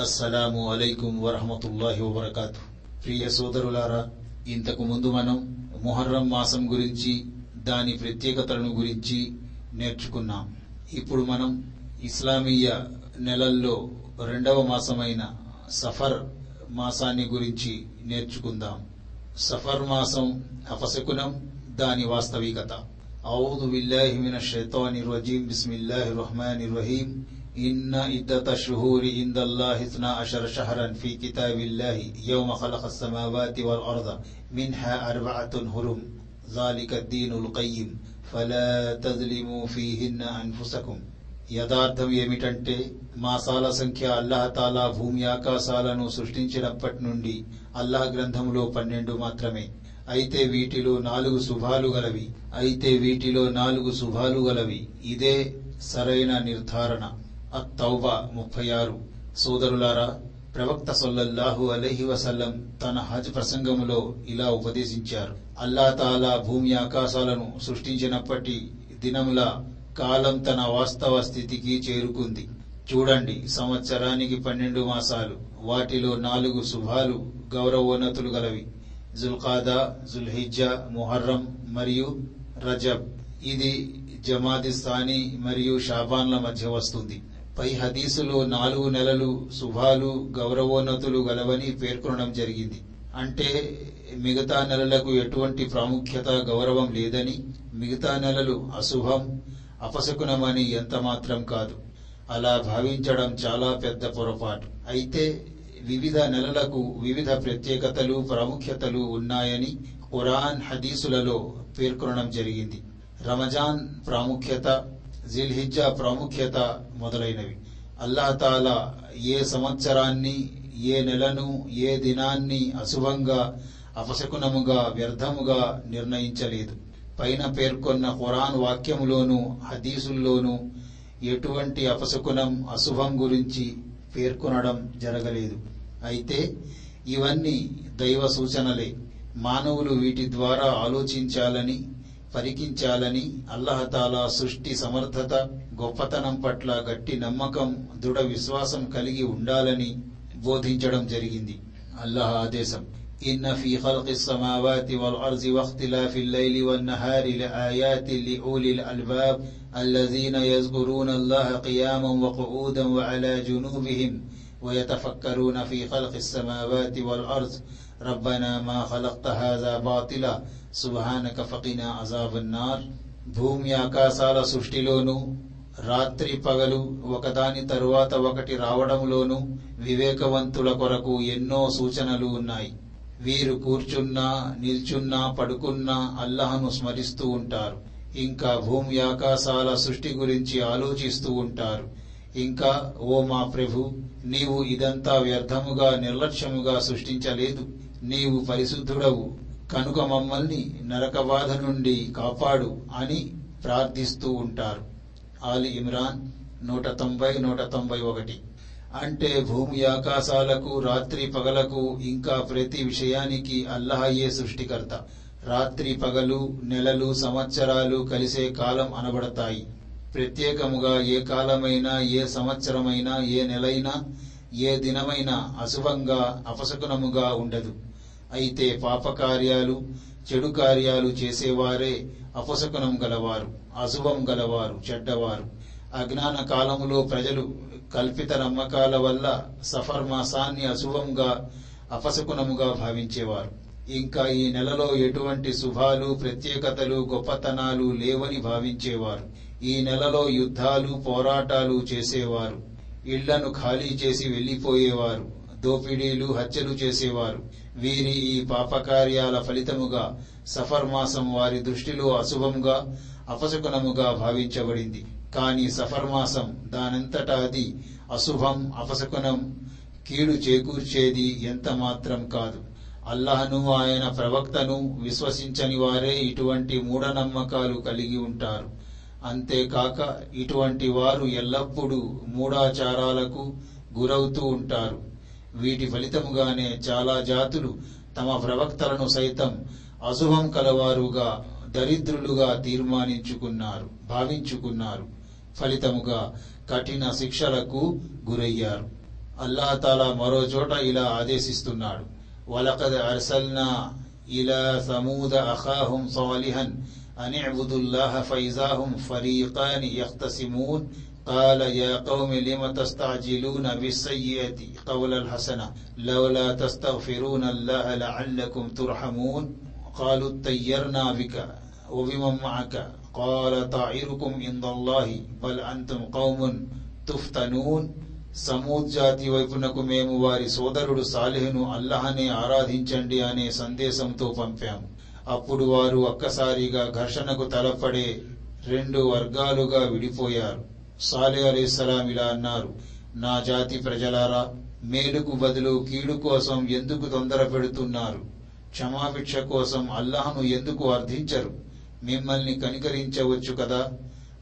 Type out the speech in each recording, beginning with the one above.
అస్సలాము అలైకుం వరహమతుల్లాహి వబర్కాతు ప్రియ సోదరులారా ఇంతకు ముందు మనం మొహర్రం మాసం గురించి దాని ప్రత్యేకతలను గురించి నేర్చుకున్నాం. ఇప్పుడు మనం ఇస్లామీయ నెలల్లో రెండవ మాసమైన సఫర్ మాసాన్ని గురించి నేర్చుకుందాం. సఫర్ మాసం అపశకునం దాని వాస్తవికత. ఔదు విల్లాహిమిన మినష్ రజీం బిస్మిల్లాహిర్ రహమానిర్ రహీం إن عدة الشهور عند الله اثنا عشر شهرا في كتاب الله يوم خلق السماوات والأرض منها أربعة هرم ذلك الدين القيم فلا تظلموا فيهن أنفسكم యథార్థం ఏమిటంటే మాసాల సంఖ్య అల్లాహ్ తాలా భూమి ఆకాశాలను సృష్టించినప్పటి నుండి అల్లాహ్ గ్రంథములో పన్నెండు మాత్రమే అయితే వీటిలో నాలుగు శుభాలు గలవి అయితే వీటిలో నాలుగు శుభాలు గలవి ఇదే సరైన నిర్ధారణ అత్తౌబా ముప్పై ఆరు సోదరులారా ప్రవక్త సొల్లల్లాహు అలహి వసల్లం తన హజ్ ప్రసంగములో ఇలా ఉపదేశించారు. అల్లా తాలా భూమి ఆకాశాలను సృష్టించినప్పటి దినముల కాలం తన వాస్తవ స్థితికి చేరుకుంది. చూడండి సంవత్సరానికి పన్నెండు మాసాలు. వాటిలో నాలుగు శుభాలు గౌరవోన్నతులు గలవి. జుల్ఖాదా జుల్హిజ్జా ముహర్రం మరియు రజబ్. ఇది జమాదిస్తానీ మరియు షాబాన్ల మధ్య వస్తుంది. పై హదీసులో నాలుగు నెలలు శుభాలు గౌరవోన్నతులు గలవని పేర్కొనడం జరిగింది. అంటే మిగతా నెలలకు ఎటువంటి ప్రాముఖ్యత గౌరవం లేదని మిగతా నెలలు అశుభం అపశకునమని ఎంత మాత్రం కాదు. అలా భావించడం చాలా పెద్ద పొరపాటు. అయితే వివిధ నెలలకు వివిధ ప్రత్యేకతలు ప్రాముఖ్యతలు ఉన్నాయని ఖురాన్ హదీసులలో పేర్కొనడం జరిగింది. రమజాన్ ప్రాముఖ్యత జిల్హిజ్జా ప్రాముఖ్యత మొదలైనవి. అల్లాహతాలా ఏ సంవత్సరాన్ని ఏ నెలను ఏ దినాన్ని అశుభంగా అపశకునముగా వ్యర్థముగా నిర్ణయించలేదు. పైన పేర్కొన్న ఖురాన్ వాక్యములోను హదీసుల్లోనూ ఎటువంటి అపశకునం అశుభం గురించి పేర్కొనడం జరగలేదు. అయితే ఇవన్నీ దైవ సూచనలే. మానవులు వీటి ద్వారా ఆలోచించాలని పరికించాలని అల్లహతాలా సృష్టి సమర్థత గొప్పతనం పట్ల గట్టి నమ్మకం దృఢ విశ్వాసం కలిగి ఉండాలని బోధించడం జరిగింది అల్లాహ్ ఆదేశం إن في خلق السماوات والأرض واختلاف الليل والنهار لآيات لأولي الألباب الذين يذكرون الله قياما وقعودا وعلى جنوبهم ويتفكرون في خلق السماوات والأرض ربنا ما خلقت هذا باطلا سبحانك فقنا عذاب النار భూమి ఆకాశాల సృష్టిలోనూ రాత్రి పగలు ఒకదాని తరువాత ఒకటి రావడంలోనూ వివేకవంతుల కొరకు ఎన్నో సూచనలు ఉన్నాయి వీరు కూర్చున్నా నిల్చున్నా పడుకున్నా అల్లహను స్మరిస్తూ ఉంటారు ఇంకా భూమి ఆకాశాల సృష్టి గురించి ఆలోచిస్తూ ఉంటారు ఇంకా ఓ మా ప్రభు నీవు ఇదంతా వ్యర్థముగా నిర్లక్ష్యముగా సృష్టించలేదు నీవు పరిశుద్ధుడవు. కనుక మమ్మల్ని నరకబాధ నుండి కాపాడు అని ప్రార్థిస్తూ ఉంటారు. ఆలి ఇమ్రాన్ నూట తొంభై నూట తొంభై ఒకటి. అంటే భూమి ఆకాశాలకు రాత్రి పగలకు ఇంకా ప్రతి విషయానికి అల్లహయ్యే సృష్టికర్త. రాత్రి పగలు నెలలు సంవత్సరాలు కలిసే కాలం అనబడతాయి. ప్రత్యేకముగా ఏ కాలమైనా ఏ సంవత్సరమైనా ఏ నెలైనా ఏ దినమైనా అశుభంగా అపశకునముగా ఉండదు. అయితే పాపకార్యాలు చెడు కార్యాలు చేసేవారే అపశకునం గలవారు అశుభం గలవారు చెడ్డవారు. అజ్ఞాన కాలములో ప్రజలు కల్పిత నమ్మకాల వల్ల సఫర్ మాసాన్ని అశుభంగా అపశకునముగా భావించేవారు. ఇంకా ఈ నెలలో ఎటువంటి శుభాలు ప్రత్యేకతలు గొప్పతనాలు లేవని భావించేవారు. ఈ నెలలో యుద్ధాలు పోరాటాలు చేసేవారు. ఇళ్ళను ఖాళీ చేసి వెళ్ళిపోయేవారు దోపిడీలు హత్యలు చేసేవారు. వీరి ఈ పాపకార్యాల ఫలితముగా సఫర్ మాసం వారి దృష్టిలో అశుభంగా అపశకునముగా భావించబడింది. కానీ సఫర్ మాసం దానంతటా అది అశుభం అపశకునం కీడు చేకూర్చేది ఎంత మాత్రం కాదు. అల్లహను ఆయన ప్రవక్తను విశ్వసించని వారే ఇటువంటి మూఢనమ్మకాలు కలిగి ఉంటారు. అంతేకాక ఇటువంటి వారు ఎల్లప్పుడూ మూఢాచారాలకు గురవుతూ ఉంటారు. వీటి ఫలితముగానే చాలా జాతులు తమ ప్రవక్తలను సైతం అశుభం కలవారుగా దరిద్రులుగా తీర్మానించుకున్నారు భావించుకున్నారు. ఫలితముగా కఠిన శిక్షలకు గురయ్యారు. అల్లాహతాలా మరో చోట ఇలా ఆదేశిస్తున్నాడు. వలకద్ అర్సల్నా ఇలా సమూద అఖాహుం సాలిహన్ అని అబుదుల్లాహ ఫైజాహుం ఫరీఖాన్ యఖ్తసిమూన్ قال يا قوم لم تستعجلون بالسيئة قول الحسنة لولا تستغفرون الله لعلكم ترحمون قالوا اطيرنا بك وبمن معك قال طائركم عند الله بل أنتم قوم تفتنون సమూద్ జాతి వైపునకు మేము వారి సోదరుడు సాలిహును అల్లహనే ఆరాధించండి అనే సందేశంతో పంపాము అప్పుడు వారు ఒక్కసారిగా ఘర్షణకు తలపడే రెండు వర్గాలుగా విడిపోయారు సాలే అలీసలాం ఇలా అన్నారు నా జాతి ప్రజలారా మేలుకు బదులు కీడు కోసం ఎందుకు తొందర పెడుతున్నారు? క్షమాభిక్ష కోసం అల్లాహను ఎందుకు అర్థించరు? మిమ్మల్ని కనికరించవచ్చు కదా?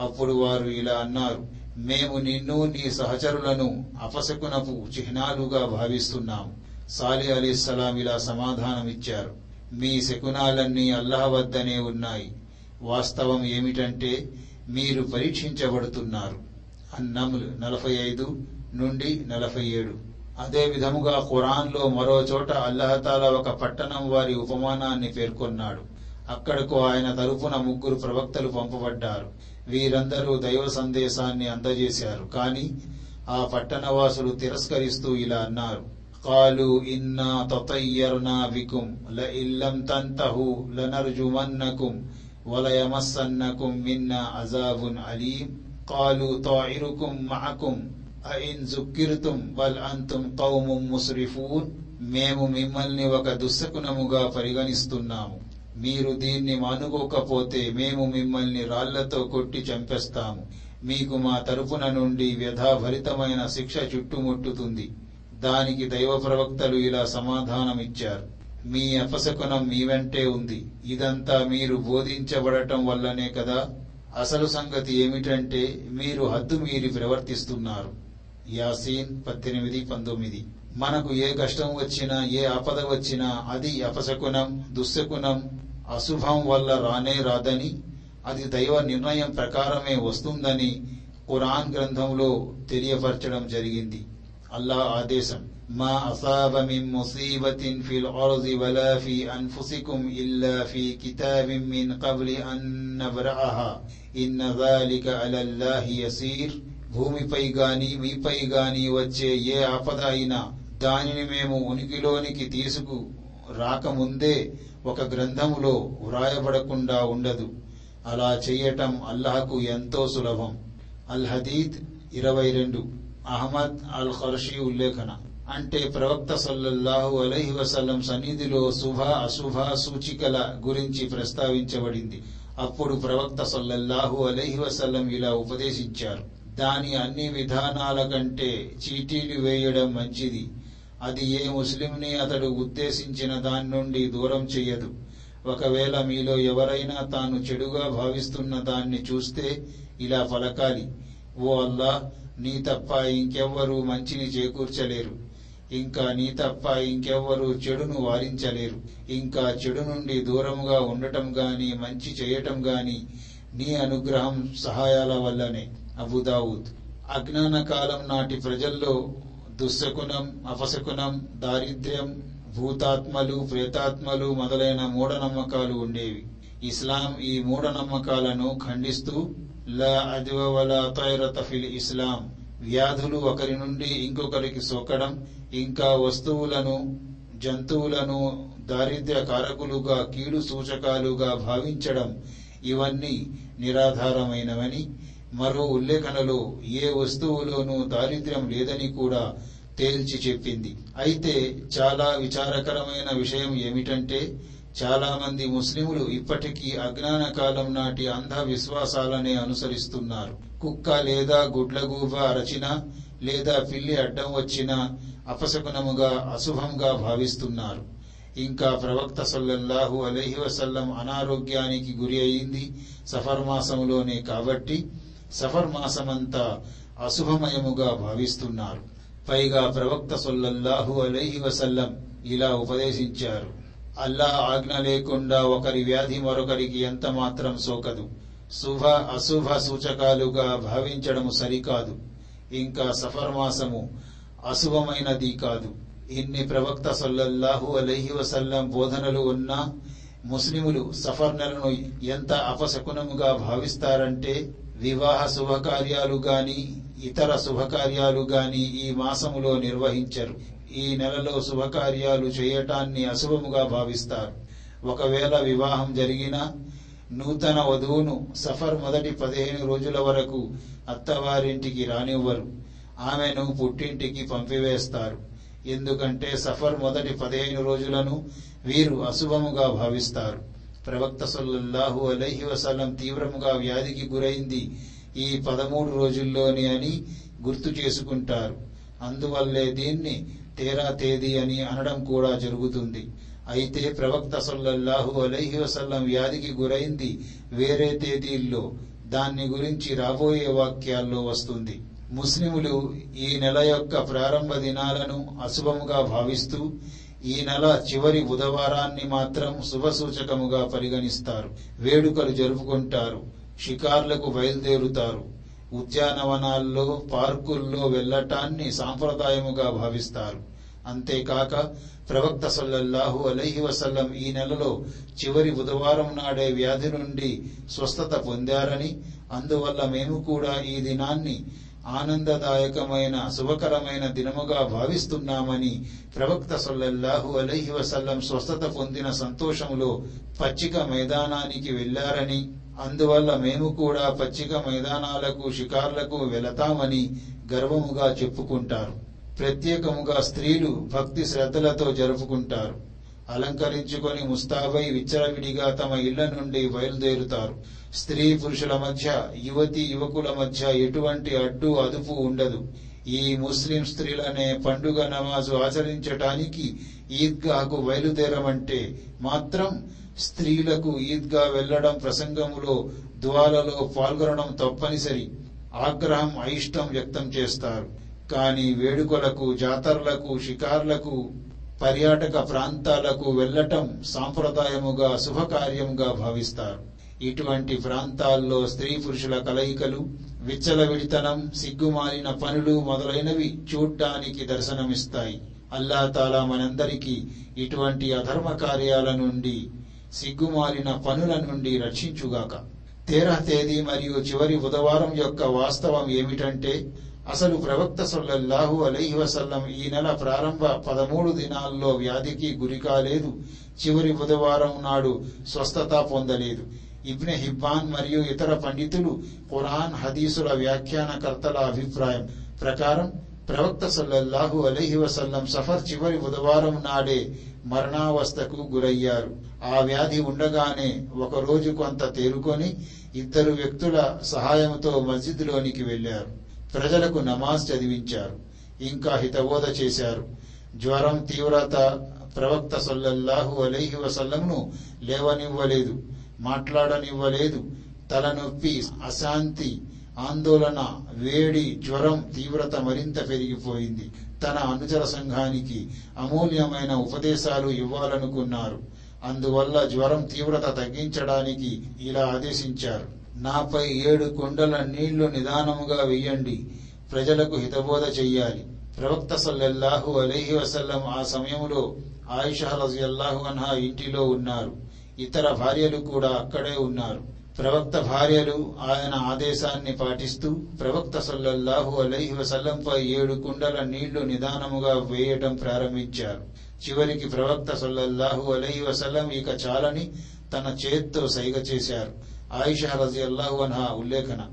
అప్పుడు వారు ఇలా అన్నారు మేము నిన్ను నీ సహచరులను అపశకునపు చిహ్నాలుగా భావిస్తున్నాము సాలి అలీసలాం ఇలా సమాధానమిచ్చారు మీ శకునాలన్నీ అల్లాహ్ వద్దనే ఉన్నాయి. వాస్తవం ఏమిటంటే మీరు పరీక్షించబడుతున్నారు. అన్నములు నలభై ఐదు నుండి నలభై ఏడు అదే విధముగా ఖురాన్లో మరో చోట అల్లహతాల ఒక పట్టణం వారి ఉపమానాన్ని పేర్కొన్నాడు. అక్కడకు ఆయన తరపున ముగ్గురు ప్రవక్తలు పంపబడ్డారు. వీరందరూ దైవ సందేశాన్ని అందజేశారు. కానీ ఆ పట్టణవాసులు తిరస్కరిస్తూ ఇలా అన్నారు. కాలు ఇన్నా తొతయ్యర్నా వికుం ల తంతహు లనర్జుమన్నకుం وليمسنكم منا عذاب أليم قالوا طائركم معكم أئن ذكرتم بل أنتم قوم مسرفون మేము మిమ్మల్ని ఒక దుస్సకునముగా పరిగణిస్తున్నాము మీరు దీన్ని మానుకోకపోతే మేము మిమ్మల్ని రాళ్లతో కొట్టి చంపేస్తాము మీకు మా తరపున నుండి వ్యధాభరితమైన శిక్ష చుట్టుముట్టుతుంది దానికి దైవ ప్రవక్తలు ఇలా సమాధానమిచ్చారు మీ అపశకునం మీ వెంటే ఉంది. ఇదంతా మీరు బోధించబడటం వల్లనే కదా? అసలు సంగతి ఏమిటంటే మీరు హద్దు మీరి ప్రవర్తిస్తున్నారు. యాసీన్ పద్దెనిమిది పంతొమ్మిది. మనకు ఏ కష్టం వచ్చినా ఏ ఆపద వచ్చినా అది అపశకునం దుశ్శకునం అశుభం వల్ల రానే రాదని అది దైవ నిర్ణయం ప్రకారమే వస్తుందని ఖురాన్ గ్రంథంలో తెలియపరచడం జరిగింది. అల్లాహ్ ఆదేశం. మా అసాబ మిన్ ముసీబతిన్ ఫిల్ అర్ది వలా ఫీ అన్ఫుసికుం ఇల్లా ఫీ కితాబిన్ మిన్ qabli అన్ నబ్రఅహా ఇన్న ذلك అలా అల్లాహి యసీర్ భూమిపై గాని మీపై గాని వచ్చే ఏ ఆపద అయినా దానిని మేము ఉనికిలోనికి తీసుకు రాకముందే ఒక గ్రంథములో వ్రాయబడకుండా ఉండదు అలా చేయటం అల్లాహకు ఎంతో సులభం అల్ హదీద్ ఇరవై రెండు అహ్మద్ అల్ ఖర్షి ఉల్లేఖన అంటే ప్రవక్త సల్లల్లాహు అలహి వసల్లం సన్నిధిలో శుభ అశుభ సూచికల గురించి ప్రస్తావించబడింది. అప్పుడు ప్రవక్త సల్లల్లాహు అలహి వసల్లం ఇలా ఉపదేశించారు. దాని అన్ని విధానాల కంటే చీటీలు వేయడం మంచిది. అది ఏ ముస్లింని అతడు ఉద్దేశించిన దాని నుండి దూరం చెయ్యదు. ఒకవేళ మీలో ఎవరైనా తాను చెడుగా భావిస్తున్న దాన్ని చూస్తే ఇలా పలకాలి. ఓ అల్లా నీ తప్ప ఇంకెవ్వరూ మంచిని చేకూర్చలేరు. ఇంకా నీ తప్ప ఇంకెవ్వరూ చెడును వారించలేరు. ఇంకా చెడు నుండి దూరముగా ఉండటం గాని మంచి చేయటం గాని నీ అనుగ్రహం సహాయాల వల్లనే. అబుదావుద్ అజ్ఞాన కాలం నాటి ప్రజల్లో దుస్సకునం అపశకునం దారిద్ర్యం భూతాత్మలు ప్రేతాత్మలు మొదలైన మూఢనమ్మకాలు ఉండేవి. ఇస్లాం ఈ మూఢనమ్మకాలను ఖండిస్తూ లా అదివ తైరత ఫిల్ ఇస్లాం వ్యాధులు ఒకరి నుండి ఇంకొకరికి సోకడం ఇంకా వస్తువులను జంతువులను దారిద్ర్య కారకులుగా కీడు సూచకాలుగా భావించడం ఇవన్నీ నిరాధారమైనవని మరో ఉల్లేఖనలో ఏ వస్తువులోనూ దారిద్ర్యం లేదని కూడా తేల్చి చెప్పింది. అయితే చాలా విచారకరమైన విషయం ఏమిటంటే చాలా మంది ముస్లిములు ఇప్పటికీ అజ్ఞాన కాలం నాటి అంధ విశ్వాసాలనే అనుసరిస్తున్నారు. కుక్క లేదా గుడ్లగూబ అరచిన లేదా పిల్లి అడ్డం వచ్చిన అపశకునముగా అశుభంగా భావిస్తున్నారు. ఇంకా ప్రవక్త సల్లల్లాహు అలహి వసల్లం అనారోగ్యానికి గురి అయింది సఫర్ మాసంలోనే కాబట్టి సఫర్ మాసమంతా అశుభమయముగా భావిస్తున్నారు. పైగా ప్రవక్త సొల్లల్లాహు అలహి వసల్లం ఇలా ఉపదేశించారు. అల్లా ఆజ్ఞ లేకుండా ఒకరి వ్యాధి మరొకరికి ఎంత మాత్రం సోకదు. శుభ అశుభ సూచకాలుగా భావించడము సరికాదు. ఇంకా సఫర్ మాసము అశుభమైనది కాదు. ఇన్ని ప్రవక్త సల్లల్లాహు అలైహి వసల్లం బోధనలు ఉన్నా ముస్లిములు సఫర్ నెలను ఎంత అపశకునముగా భావిస్తారంటే వివాహ శుభకార్యాలు గాని ఇతర శుభకార్యాలు గాని ఈ మాసములో నిర్వహించరు. ఈ నెలలో శుభకార్యాలు చేయటాన్ని అశుభముగా భావిస్తారు. ఒకవేళ వివాహం జరిగినా నూతన వధువును సఫర్ మొదటి పదిహేను రోజుల వరకు అత్తవారింటికి రానివ్వరు. ఆమెను పుట్టింటికి పంపివేస్తారు. ఎందుకంటే సఫర్ మొదటి పదిహేను రోజులను వీరు అశుభముగా భావిస్తారు. ప్రవక్త సల్లల్లాహు అలహి వసలం తీవ్రముగా వ్యాధికి గురైంది ఈ పదమూడు రోజుల్లోనే అని గుర్తు చేసుకుంటారు. అందువల్లే దీన్ని తేరా తేదీ అని అనడం కూడా జరుగుతుంది. అయితే ప్రవక్త సల్లల్లాహు అలైహి వసల్లం వ్యాధికి గురైంది వేరే తేదీల్లో. దాన్ని గురించి రాబోయే వాక్యాల్లో వస్తుంది. ముస్లిములు ఈ నెల యొక్క ప్రారంభ దినాలను అశుభముగా భావిస్తూ ఈ నెల చివరి బుధవారాన్ని మాత్రం శుభ సూచకముగా పరిగణిస్తారు. వేడుకలు జరుపుకుంటారు. షికార్లకు బయలుదేరుతారు. ఉద్యానవనాల్లో పార్కుల్లో వెళ్ళటాన్ని సాంప్రదాయముగా భావిస్తారు. అంతేకాక ప్రవక్త సల్లల్లాహు అలైహి వసల్లం ఈ నెలలో చివరి బుధవారం నాడే వ్యాధి నుండి స్వస్థత పొందారని అందువల్ల మేము కూడా ఈ దినాన్ని ఆనందదాయకమైన శుభకరమైన దినముగా భావిస్తున్నామని ప్రవక్త సల్లల్లాహు అలహి వసల్లం స్వస్థత పొందిన సంతోషములో పచ్చిక మైదానానికి వెళ్ళారని అందువల్ల మేము కూడా పచ్చిక మైదానాలకు షికార్లకు వెళతామని గర్వముగా చెప్పుకుంటారు. ప్రత్యేకముగా స్త్రీలు భక్తి శ్రద్ధలతో జరుపుకుంటారు. అలంకరించుకొని ముస్తాబై విచ్చలవిడిగా తమ ఇళ్ళ నుండి బయలుదేరుతారు. స్త్రీ పురుషుల మధ్య యువతి యువకుల మధ్య ఎటువంటి అడ్డు అదుపు ఉండదు. ఈ ముస్లిం స్త్రీలనే పండుగ నమాజు ఆచరించటానికి ఈద్గాకు బయలుదేరమంటే మాత్రం స్త్రీలకు ఈద్గా వెళ్ళడం ప్రసంగములో ద్వాలలో పాల్గొనడం తప్పనిసరి ఆగ్రహం అయిష్టం వ్యక్తం చేస్తారు. కానీ వేడుకలకు జాతరలకు షికార్లకు పర్యాటక ప్రాంతాలకు వెళ్ళటం సాంప్రదాయముగా శుభకార్యముగా భావిస్తారు. ఇటువంటి ప్రాంతాల్లో స్త్రీ పురుషుల కలయికలు విచ్చలవిడితనం సిగ్గుమాలిన పనులు మొదలైనవి చూడ్డానికి దర్శనమిస్తాయి. అల్లా తాలా మనందరికీ ఇటువంటి అధర్మ కార్యాల నుండి సిగ్గుమాలిన పనుల నుండి రక్షించుగాక. తేరా తేదీ మరియు చివరి బుధవారం యొక్క వాస్తవం ఏమిటంటే అసలు ప్రవక్త సల్లల్లాహు అలైహి వసల్లం ఈ నెల ప్రారంభ పదమూడు దినాల్లో వ్యాధికి గురికాలేదు. చివరి బుధవారం నాడు స్వస్థత పొందలేదు. ఇబ్నె హిబ్బాన్ మరియు ఇతర పండితులు ఖురాన్ హదీసుల వ్యాఖ్యానకర్తల అభిప్రాయం ప్రకారం ప్రవక్త సల్లల్లాహు అలహి వసల్లం సఫర్ చివరి బుధవారం నాడే మరణావస్థకు గురయ్యారు. ఆ వ్యాధి ఉండగానే ఒక రోజు కొంత తేరుకొని ఇద్దరు వ్యక్తుల సహాయంతో మస్జిద్లోనికి వెళ్ళారు ప్రజలకు నమాజ్ చదివించారు. ఇంకా హితబోధ చేశారు. జ్వరం తీవ్రత ప్రవక్త సల్లల్లాహు అలైహి వసల్లంను లేవనివ్వలేదు. మాట్లాడనివ్వలేదు. తలనొప్పి అశాంతి ఆందోళన వేడి జ్వరం తీవ్రత మరింత పెరిగిపోయింది. తన అనుచర సంఘానికి అమూల్యమైన ఉపదేశాలు ఇవ్వాలనుకున్నారు. అందువల్ల జ్వరం తీవ్రత తగ్గించడానికి ఇలా ఆదేశించారు. నాపై ఏడు కొండల నీళ్ళు నిదానముగా వెయ్యండి. ప్రజలకు హితబోధ చెయ్యాలి. ప్రవక్త సల్లెల్లాహు అలీహి వసల్లం ఆ సమయంలో ఆయిషా రజియల్లాహు అన్హా ఇంటిలో ఉన్నారు. ఇతర భార్యలు కూడా అక్కడే ఉన్నారు. ప్రవక్త భార్యలు ఆయన ఆదేశాన్ని పాటిస్తూ ప్రవక్త సల్లల్లాహు అలైహి వసల్లంపై ఏడు కుండల నీళ్ళు నిదానముగా వేయటం ప్రారంభించారు. చివరికి ప్రవక్త సల్లల్లాహు అలైహి వసల్లం ఇక చాలని తన చేత్తో సైగ చేశారు. ఆయిషా రజియల్లాహు అన్హా ఉల్లేఖన.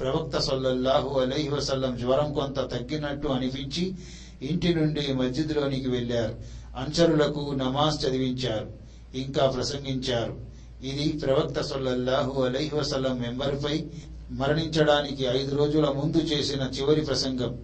ప్రవక్త సల్లల్లాహు అలైహి వసల్లం జ్వరం కొంత తగ్గినట్టు అనిపించి ఇంటి నుండి మస్జిద్లోనికి వెళ్ళారు అంచరులకు నమాజ్ చదివించారు. ఇంకా ప్రసంగించారు. ఇది ప్రవక్త సొల్లహు అలైహి వసలం మెంబర్పై మరణించడానికి ఐదు రోజుల ముందు చేసిన చివరి ప్రసంగం.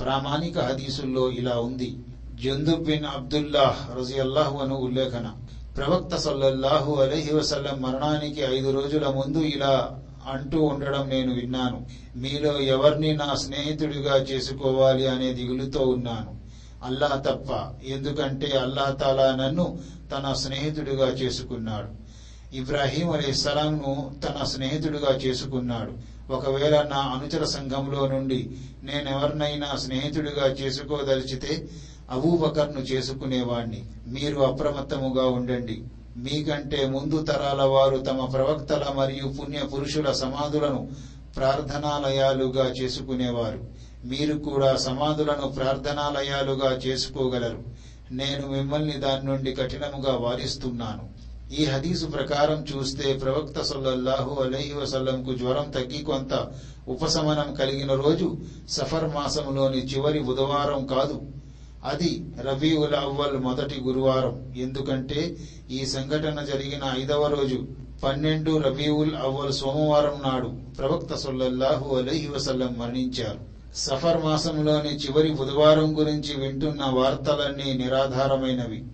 ప్రామాణిక హదీసుల్లో ఇలా ఉంది. జందుబ్ బిన్ అబ్దుల్లాహ్ రజియల్లాహు అను ఉల్లేఖన. ప్రవక్త సల్లల్లాహు అలహి వసల్లం మరణానికి ఐదు రోజుల ముందు ఇలా అంటూ ఉండడం నేను విన్నాను. మీలో ఎవరిని నా స్నేహితుడిగా చేసుకోవాలి అనే దిగులుతో ఉన్నాను. అల్లా తప్ప. ఎందుకంటే అల్లా తాలా నన్ను తన స్నేహితుడిగా చేసుకున్నాడు. ఇబ్రాహీం అలీస్లాంను తన స్నేహితుడిగా చేసుకున్నాడు. ఒకవేళ నా అనుచర సంఘంలో నుండి నేనెవరినైనా స్నేహితుడిగా చేసుకోదలిచితే అబూబకర్ను చేసుకునేవాణ్ణి. మీరు అప్రమత్తముగా ఉండండి. మీకంటే ముందు తరాల వారు తమ ప్రవక్తల మరియు పుణ్య పురుషుల సమాధులను ప్రార్థనాలయాలుగా చేసుకునేవారు. మీరు కూడా సమాధులను ప్రార్థనాలయాలుగా చేసుకోగలరు. నేను మిమ్మల్ని దాని నుండి కఠినముగా వారిస్తున్నాను. ఈ హదీసు ప్రకారం చూస్తే ప్రవక్త సల్లల్లాహు అలహి వసల్లంకు జ్వరం తగ్గి కొంత ఉపశమనం కలిగిన రోజు సఫర్ మాసంలోని చివరి బుధవారం కాదు. అది రబీఉల్ అవ్వల్ మొదటి గురువారం. ఎందుకంటే ఈ సంఘటన జరిగిన ఐదవ రోజు పన్నెండు రబీవుల్ అవ్వల్ సోమవారం నాడు ప్రవక్త సొల్లహు అలహి వసల్లం మరణించారు. సఫర్ మాసంలోని చివరి బుధవారం గురించి వింటున్న వార్తలన్నీ నిరాధారమైనవి.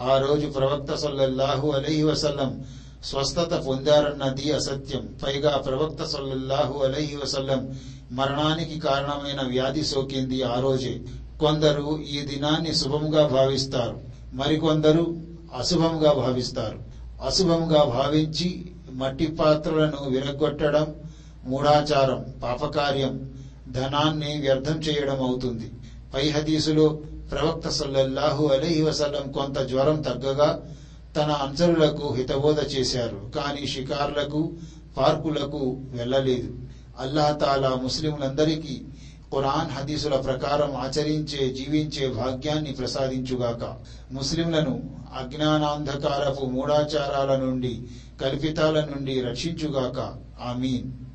ఆ రోజు ప్రవక్త సొల్లహు అలహి వసల్లం స్వస్థత పొందారన్నది అసత్యం. పైగా ప్రవక్త సొల్లహు అలహి వసల్లం మరణానికి కారణమైన వ్యాధి సోకింది ఆ రోజే. కొందరు ఈ దినాన్ని శుభంగా భావిస్తారు. మరికొందరు అశుభంగా భావిస్తారు. అశుభంగా భావించి మట్టి పాత్రలను విరగొట్టడం మూఢాచారం పాపకార్యం ధనాన్ని వ్యర్థం చేయడం అవుతుంది. పై హదీసులో ప్రవక్త సల్లల్లాహు అలైహి వసల్లం కొంత జ్వరం తగ్గగా తన అనుచరులకు హితబోధ చేశారు. కానీ షికార్లకు పార్కులకు వెళ్ళలేదు. అల్లాహతాలా ముస్లింలందరికీ ఖురాన్ హదీసుల ప్రకారం ఆచరించే జీవించే భాగ్యాన్ని ప్రసాదించుగాక. ముస్లింలను అజ్ఞానాంధకారపు మూఢాచారాల నుండి కల్పితాల నుండి రక్షించుగాక. ఆమీన్.